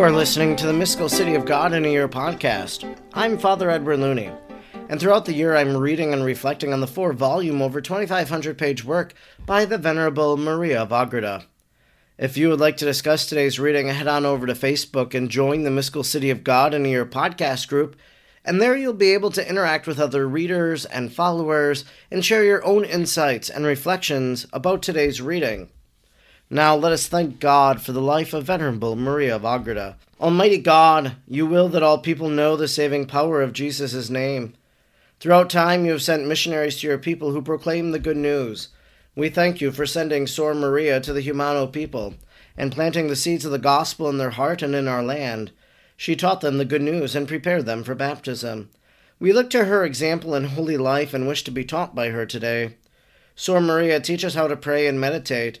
are listening to the Mystical City of God in a Year podcast. I'm Father Edward Looney, and throughout the year I'm reading and reflecting on the four volume, over 2,500 page work by the Venerable Maria of Agreda. If you would like to discuss today's reading, head on over to Facebook and join the Mystical City of God in a Year podcast group, and there you'll be able to interact with other readers and followers and share your own insights and reflections about today's reading. Now let us thank God for the life of Venerable Maria of Agreda. Almighty God, you will that all people know the saving power of Jesus' name. Throughout time, you have sent missionaries to your people who proclaim the good news. We thank you for sending Sor Maria to the Jumano people and planting the seeds of the gospel in their heart and in our land. She taught them the good news and prepared them for baptism. We look to her example in holy life and wish to be taught by her today. Sor Maria, teach us how to pray and meditate.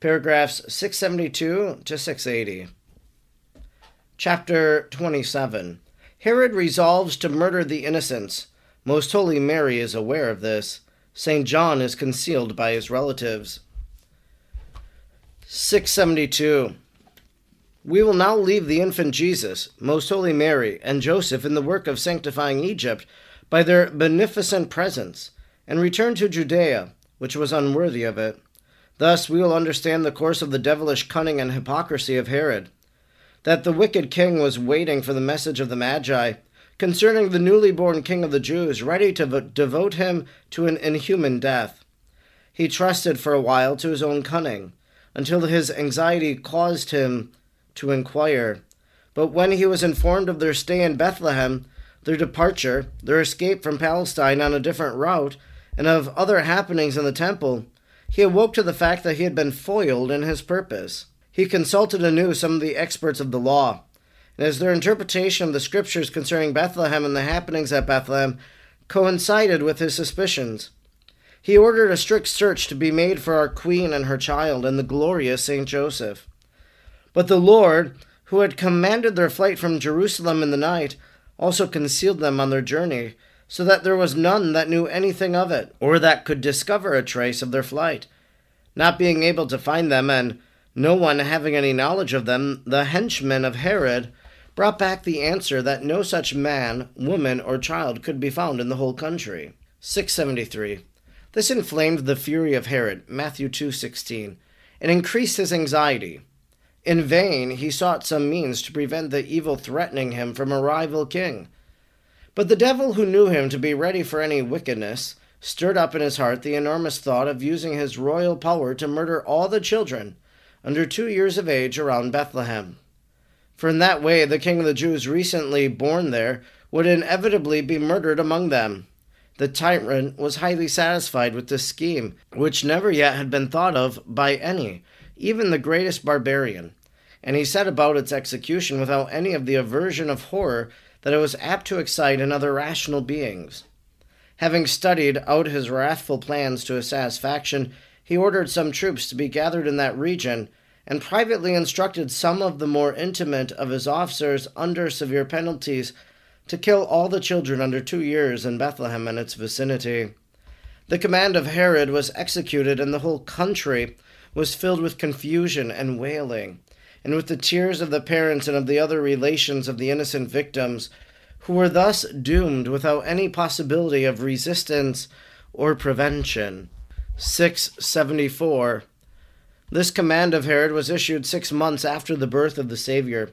paragraphs 672 to 680. Chapter 27 Herod resolves to murder the innocents. Most Holy Mary is aware of this. St. John is concealed by his relatives. 672. We will now leave the infant Jesus, Most Holy Mary, and Joseph in the work of sanctifying Egypt by their beneficent presence, and return to Judea, which was unworthy of it. Thus, we will understand the course of the devilish cunning and hypocrisy of Herod. That the wicked king was waiting for the message of the Magi concerning the newly born king of the Jews, ready to vo- devote him to an inhuman death. He trusted for a while to his own cunning, until his anxiety caused him to inquire. But when he was informed of their stay in Bethlehem, their departure, their escape from Palestine on a different route, and of other happenings in the temple, he awoke to the fact that he had been foiled in his purpose. He consulted anew some of the experts of the law, and as their interpretation of the scriptures concerning Bethlehem and the happenings at Bethlehem coincided with his suspicions, he ordered a strict search to be made for our queen and her child and the glorious Saint Joseph. But the Lord, who had commanded their flight from Jerusalem in the night, also concealed them on their journey so that there was none that knew anything of it, or that could discover a trace of their flight. Not being able to find them, and no one having any knowledge of them, the henchmen of Herod brought back the answer that no such man, woman, or child could be found in the whole country. 673. This inflamed the fury of Herod, Matthew 2:16, and increased his anxiety. In vain he sought some means to prevent the evil threatening him from a rival king. But the devil, who knew him to be ready for any wickedness, stirred up in his heart the enormous thought of using his royal power to murder all the children under two years of age around Bethlehem. For in that way the king of the Jews recently born there would inevitably be murdered among them. The tyrant was highly satisfied with this scheme, which never yet had been thought of by any, even the greatest barbarian, and he set about its execution without any of the aversion of horror that it was apt to excite in other rational beings. Having studied out his wrathful plans to his satisfaction, he ordered some troops to be gathered in that region, and privately instructed some of the more intimate of his officers, under severe penalties, to kill all the children under two years in Bethlehem and its vicinity. The command of Herod was executed, and the whole country was filled with confusion and wailing and with the tears of the parents and of the other relations of the innocent victims, who were thus doomed without any possibility of resistance or prevention. 674. This command of Herod was issued six months after the birth of the Savior.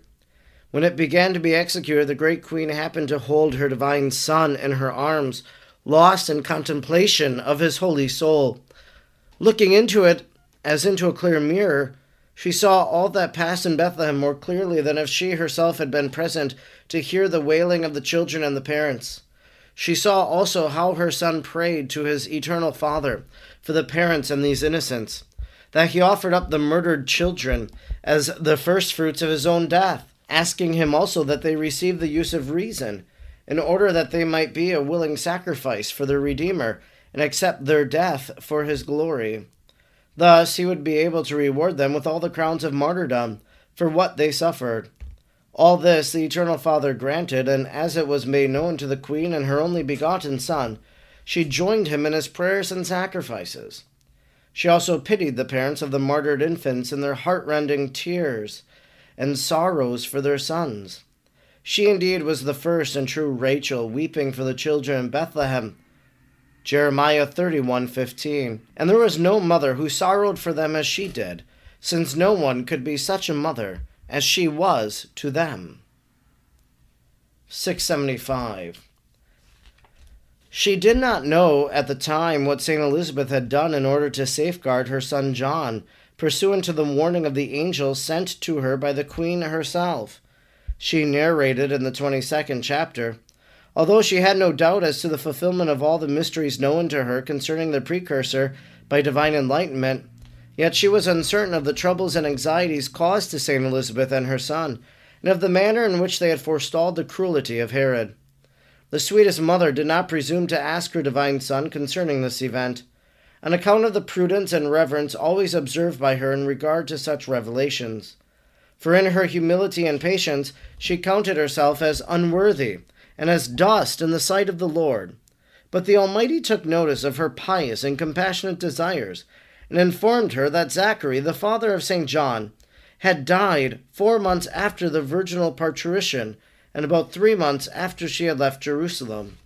When it began to be executed, the great queen happened to hold her divine Son in her arms, lost in contemplation of his holy soul. Looking into it as into a clear mirror, she saw all that passed in Bethlehem more clearly than if she herself had been present to hear the wailing of the children and the parents. She saw also how her son prayed to his eternal Father for the parents and these innocents, that he offered up the murdered children as the first fruits of his own death, asking him also that they receive the use of reason, in order that they might be a willing sacrifice for their Redeemer and accept their death for his glory. Thus he would be able to reward them with all the crowns of martyrdom for what they suffered. All this the Eternal Father granted, and as it was made known to the Queen and her only begotten Son, she joined him in his prayers and sacrifices. She also pitied the parents of the martyred infants in their heartrending tears and sorrows for their sons. She indeed was the first and true Rachel, weeping for the children in Bethlehem. Jeremiah 31:15. And there was no mother who sorrowed for them as she did, since no one could be such a mother as she was to them. 675. She did not know at the time what St. Elizabeth had done in order to safeguard her son John, pursuant to the warning of the angel sent to her by the Queen herself. She narrated in the 22nd chapter Although she had no doubt as to the fulfillment of all the mysteries known to her concerning the precursor by divine enlightenment, yet she was uncertain of the troubles and anxieties caused to St. Elizabeth and her son, and of the manner in which they had forestalled the cruelty of Herod. The sweetest mother did not presume to ask her divine Son concerning this event, on account of the prudence and reverence always observed by her in regard to such revelations. For in her humility and patience she counted herself as unworthy, and as dust in the sight of the Lord. But the Almighty took notice of her pious and compassionate desires, and informed her that Zachary, the father of St. John, had died four months after the virginal parturition and about three months after she had left Jerusalem.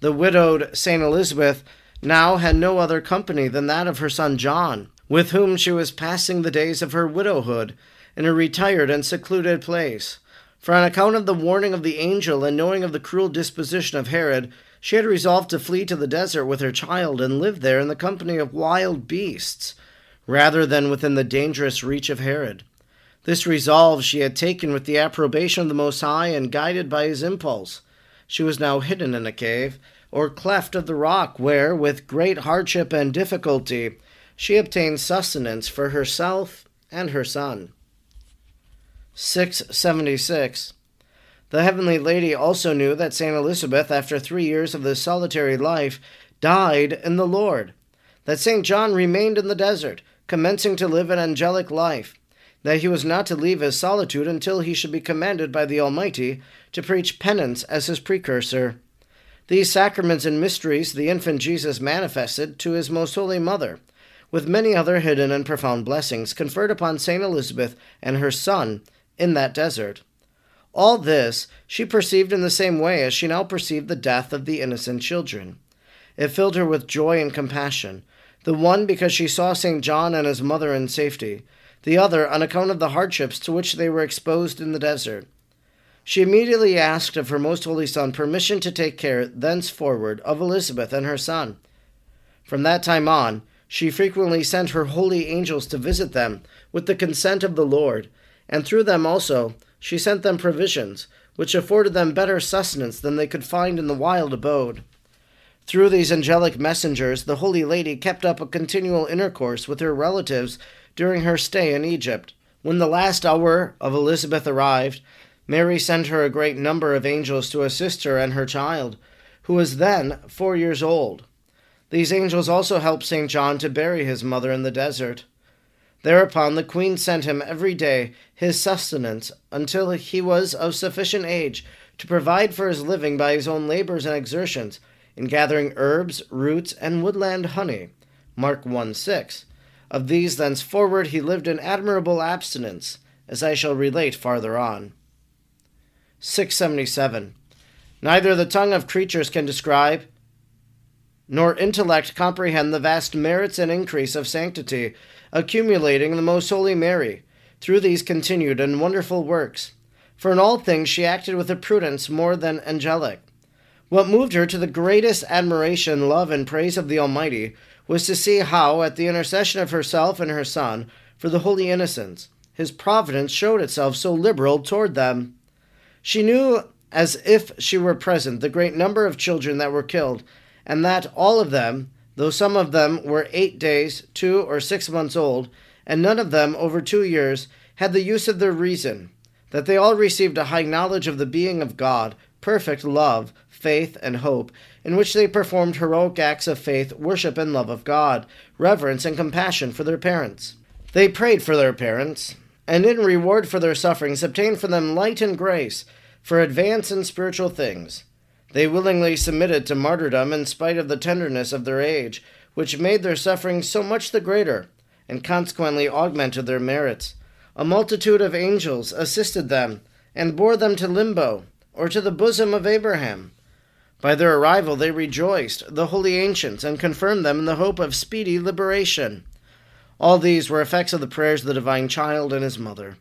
The widowed St. Elizabeth now had no other company than that of her son John, with whom she was passing the days of her widowhood in a retired and secluded place. For on account of the warning of the angel and knowing of the cruel disposition of Herod, she had resolved to flee to the desert with her child and live there in the company of wild beasts, rather than within the dangerous reach of Herod. This resolve she had taken with the approbation of the Most High and guided by his impulse. She was now hidden in a cave, or cleft of the rock, where, with great hardship and difficulty, she obtained sustenance for herself and her son. 676. The Heavenly Lady also knew that Saint Elizabeth, after three years of this solitary life, died in the Lord, that Saint John remained in the desert, commencing to live an angelic life, that he was not to leave his solitude until he should be commanded by the Almighty to preach penance as his precursor. These sacraments and mysteries the infant Jesus manifested to his most holy mother, with many other hidden and profound blessings conferred upon Saint Elizabeth and her son in that desert. All this she perceived in the same way as she now perceived the death of the innocent children. It filled her with joy and compassion, the one because she saw St. John and his mother in safety, the other on account of the hardships to which they were exposed in the desert. She immediately asked of her most holy Son permission to take care thenceforward of Elizabeth and her son. From that time on, she frequently sent her holy angels to visit them with the consent of the Lord, and through them also she sent them provisions, which afforded them better sustenance than they could find in the wild abode. Through these angelic messengers, the Holy Lady kept up a continual intercourse with her relatives during her stay in Egypt. When the last hour of Elizabeth arrived, Mary sent her a great number of angels to assist her and her child, who was then four years old. These angels also helped St. John to bury his mother in the desert. Thereupon the queen sent him every day his sustenance until he was of sufficient age to provide for his living by his own labors and exertions in gathering herbs, roots, and woodland honey. Mark 1 6. Of these thenceforward he lived in admirable abstinence, as I shall relate farther on. 677. Neither the tongue of creatures can describe, nor intellect comprehend the vast merits and increase of sanctity, accumulating the most holy Mary, through these continued and wonderful works. For in all things she acted with a prudence more than angelic. What moved her to the greatest admiration, love, and praise of the Almighty was to see how, at the intercession of herself and her Son, for the holy innocents, his providence showed itself so liberal toward them. She knew, as if she were present, the great number of children that were killed, and that all of them, though some of them were eight days, two or six months old, and none of them over two years, had the use of their reason, that they all received a high knowledge of the being of God, perfect love, faith, and hope, in which they performed heroic acts of faith, worship, and love of God, reverence, and compassion for their parents. They prayed for their parents, and in reward for their sufferings obtained for them light and grace, for advance in spiritual things. They willingly submitted to martyrdom in spite of the tenderness of their age, which made their sufferings so much the greater, and consequently augmented their merits. A multitude of angels assisted them, and bore them to limbo, or to the bosom of Abraham. By their arrival they rejoiced, the holy ancients, and confirmed them in the hope of speedy liberation. All these were effects of the prayers of the divine child and his mother.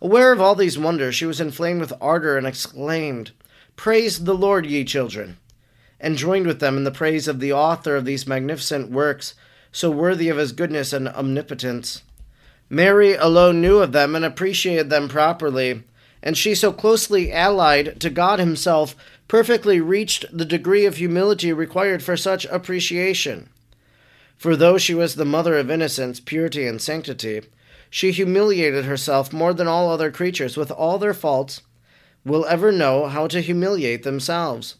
Aware of all these wonders, she was inflamed with ardor and exclaimed, Praise the Lord, ye children! And joined with them in the praise of the author of these magnificent works, so worthy of his goodness and omnipotence. Mary alone knew of them and appreciated them properly, and she, so closely allied to God Himself, perfectly reached the degree of humility required for such appreciation. For though she was the mother of innocence, purity, and sanctity, she humiliated herself more than all other creatures with all their faults will ever know how to humiliate themselves.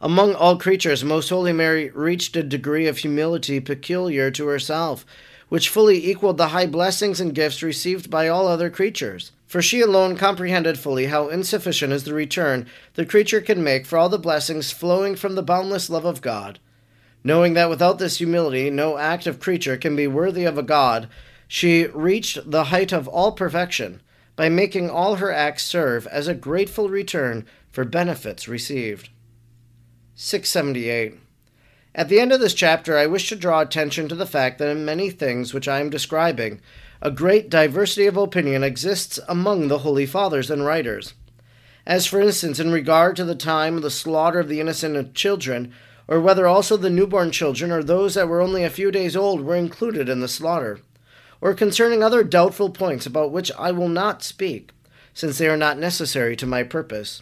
Among all creatures, Most Holy Mary reached a degree of humility peculiar to herself, which fully equaled the high blessings and gifts received by all other creatures. For she alone comprehended fully how insufficient is the return the creature can make for all the blessings flowing from the boundless love of God. Knowing that without this humility no act of creature can be worthy of a God, she reached the height of all perfection by making all her acts serve as a grateful return for benefits received. 678. At the end of this chapter, I wish to draw attention to the fact that in many things which I am describing, a great diversity of opinion exists among the Holy Fathers and writers. As, for instance, in regard to the time of the slaughter of the innocent children, or whether also the newborn children or those that were only a few days old were included in the slaughter or concerning other doubtful points about which I will not speak, since they are not necessary to my purpose.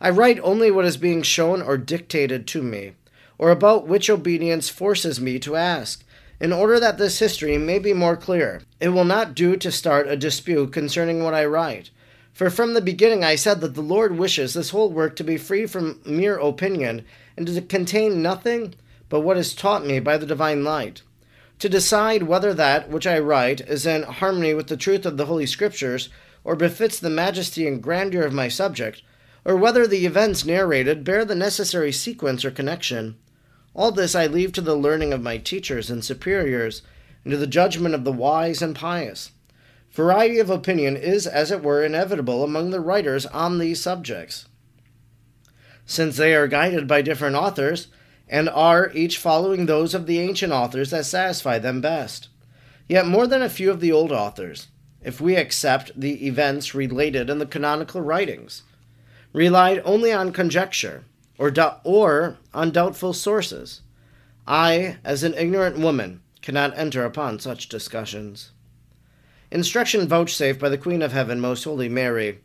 I write only what is being shown or dictated to me, or about which obedience forces me to ask, in order that this history may be more clear. It will not do to start a dispute concerning what I write. For from the beginning I said that the Lord wishes this whole work to be free from mere opinion, and to contain nothing but what is taught me by the divine light to decide whether that which I write is in harmony with the truth of the Holy Scriptures, or befits the majesty and grandeur of my subject, or whether the events narrated bear the necessary sequence or connection. All this I leave to the learning of my teachers and superiors, and to the judgment of the wise and pious. Variety of opinion is, as it were, inevitable among the writers on these subjects. Since they are guided by different authors, and are each following those of the ancient authors that satisfy them best. Yet more than a few of the old authors, if we accept the events related in the canonical writings, relied only on conjecture or, do- or on doubtful sources. I, as an ignorant woman, cannot enter upon such discussions. Instruction vouchsafed by the Queen of Heaven, Most Holy Mary.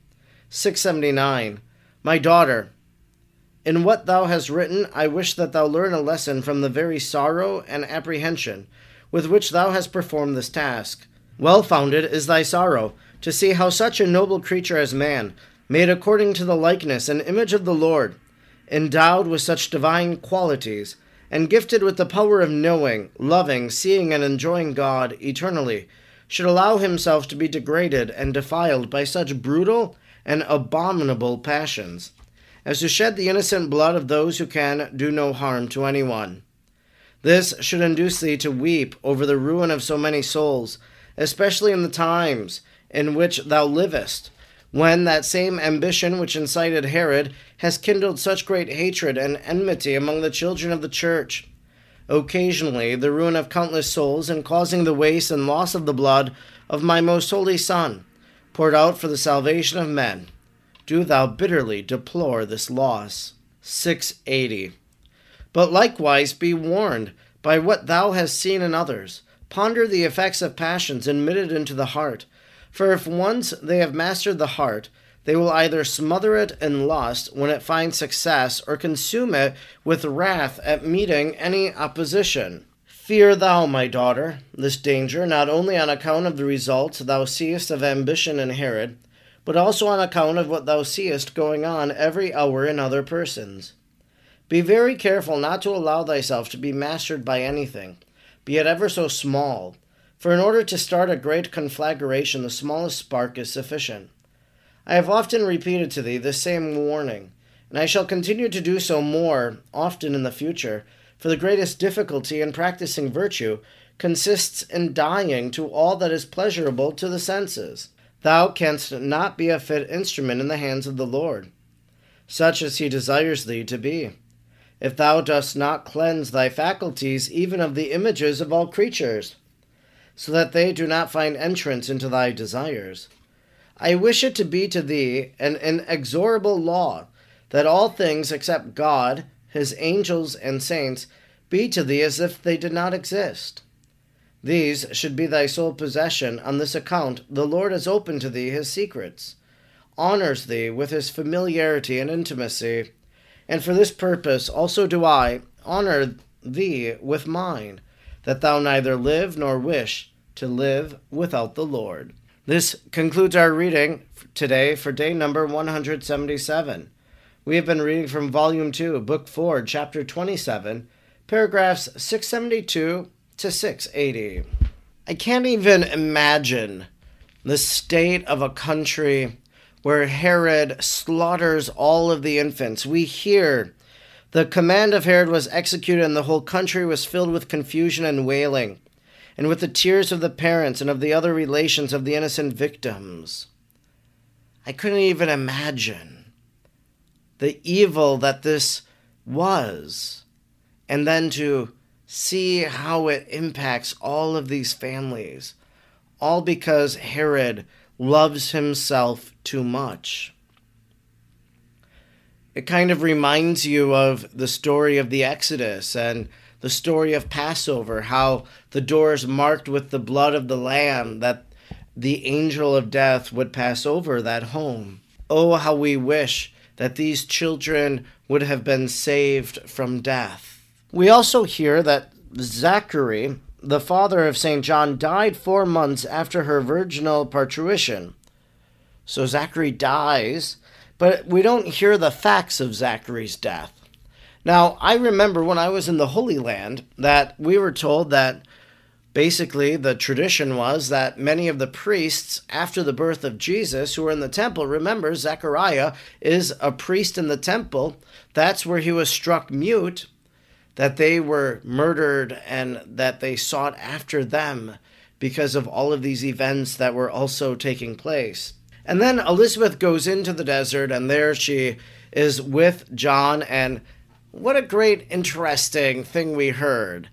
679. My daughter, in what thou hast written, I wish that thou learn a lesson from the very sorrow and apprehension with which thou hast performed this task. Well founded is thy sorrow to see how such a noble creature as man, made according to the likeness and image of the Lord, endowed with such divine qualities, and gifted with the power of knowing, loving, seeing, and enjoying God eternally, should allow himself to be degraded and defiled by such brutal and abominable passions as to shed the innocent blood of those who can do no harm to anyone. This should induce thee to weep over the ruin of so many souls, especially in the times in which thou livest, when that same ambition which incited Herod has kindled such great hatred and enmity among the children of the Church. Occasionally, the ruin of countless souls and causing the waste and loss of the blood of my most holy Son, poured out for the salvation of men do thou bitterly deplore this loss. 680. But likewise be warned by what thou hast seen in others. Ponder the effects of passions admitted into the heart. For if once they have mastered the heart, they will either smother it in lust when it finds success, or consume it with wrath at meeting any opposition. Fear thou, my daughter, this danger, not only on account of the results thou seest of ambition in Herod, but also on account of what thou seest going on every hour in other persons. Be very careful not to allow thyself to be mastered by anything, be it ever so small, for in order to start a great conflagration, the smallest spark is sufficient. I have often repeated to thee this same warning, and I shall continue to do so more often in the future, for the greatest difficulty in practicing virtue consists in dying to all that is pleasurable to the senses. Thou canst not be a fit instrument in the hands of the Lord, such as he desires thee to be, if thou dost not cleanse thy faculties even of the images of all creatures, so that they do not find entrance into thy desires. I wish it to be to thee an inexorable law that all things except God, his angels, and saints be to thee as if they did not exist. These should be thy sole possession. On this account, the Lord has opened to thee his secrets, honors thee with his familiarity and intimacy. And for this purpose also do I honor thee with mine, that thou neither live nor wish to live without the Lord. This concludes our reading today for day number 177. We have been reading from Volume 2, Book 4, Chapter 27, paragraphs 672 to 680. I can't even imagine the state of a country where Herod slaughters all of the infants. We hear the command of Herod was executed, and the whole country was filled with confusion and wailing, and with the tears of the parents and of the other relations of the innocent victims. I couldn't even imagine the evil that this was, and then to see how it impacts all of these families, all because Herod loves himself too much. It kind of reminds you of the story of the Exodus and the story of Passover, how the doors marked with the blood of the Lamb, that the angel of death would pass over that home. Oh, how we wish that these children would have been saved from death. We also hear that Zachary, the father of St. John, died four months after her virginal parturition. So Zachary dies, but we don't hear the facts of Zachary's death. Now, I remember when I was in the Holy Land that we were told that basically the tradition was that many of the priests after the birth of Jesus who were in the temple, remember, Zechariah is a priest in the temple. That's where he was struck mute that they were murdered and that they sought after them because of all of these events that were also taking place. And then Elizabeth goes into the desert, and there she is with John. And what a great, interesting thing we heard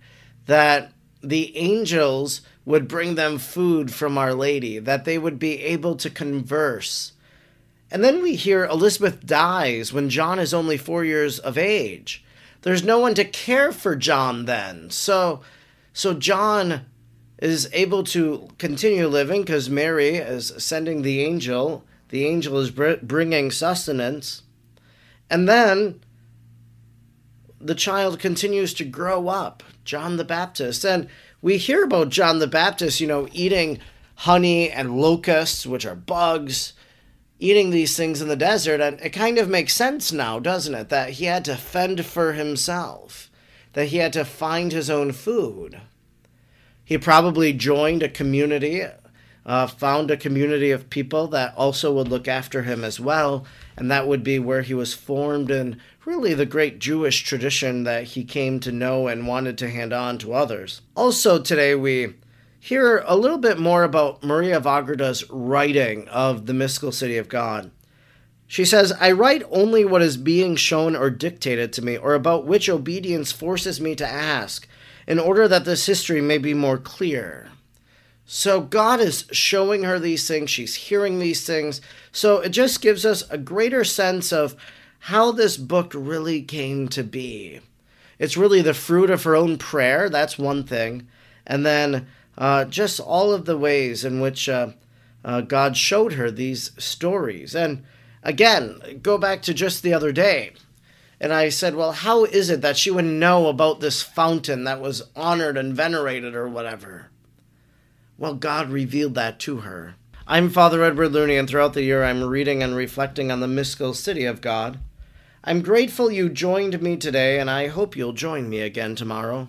that the angels would bring them food from Our Lady, that they would be able to converse. And then we hear Elizabeth dies when John is only four years of age there's no one to care for John then. So so John is able to continue living because Mary is sending the angel. The angel is br- bringing sustenance. And then the child continues to grow up, John the Baptist. And we hear about John the Baptist, you know, eating honey and locusts, which are bugs, eating these things in the desert. And it kind of makes sense now, doesn't it? That he had to fend for himself, that he had to find his own food. He probably joined a community, uh, found a community of people that also would look after him as well. And that would be where he was formed in really the great Jewish tradition that he came to know and wanted to hand on to others. Also, today we hear a little bit more about Maria of Agreda's writing of the mystical city of God. She says, I write only what is being shown or dictated to me, or about which obedience forces me to ask, in order that this history may be more clear. So God is showing her these things, she's hearing these things. So it just gives us a greater sense of how this book really came to be. It's really the fruit of her own prayer, that's one thing. And then uh, just all of the ways in which uh, uh, God showed her these stories. And again, go back to just the other day. And I said, Well, how is it that she would know about this fountain that was honored and venerated or whatever? Well, God revealed that to her. I'm Father Edward Looney, and throughout the year I'm reading and reflecting on the mystical city of God. I'm grateful you joined me today, and I hope you'll join me again tomorrow.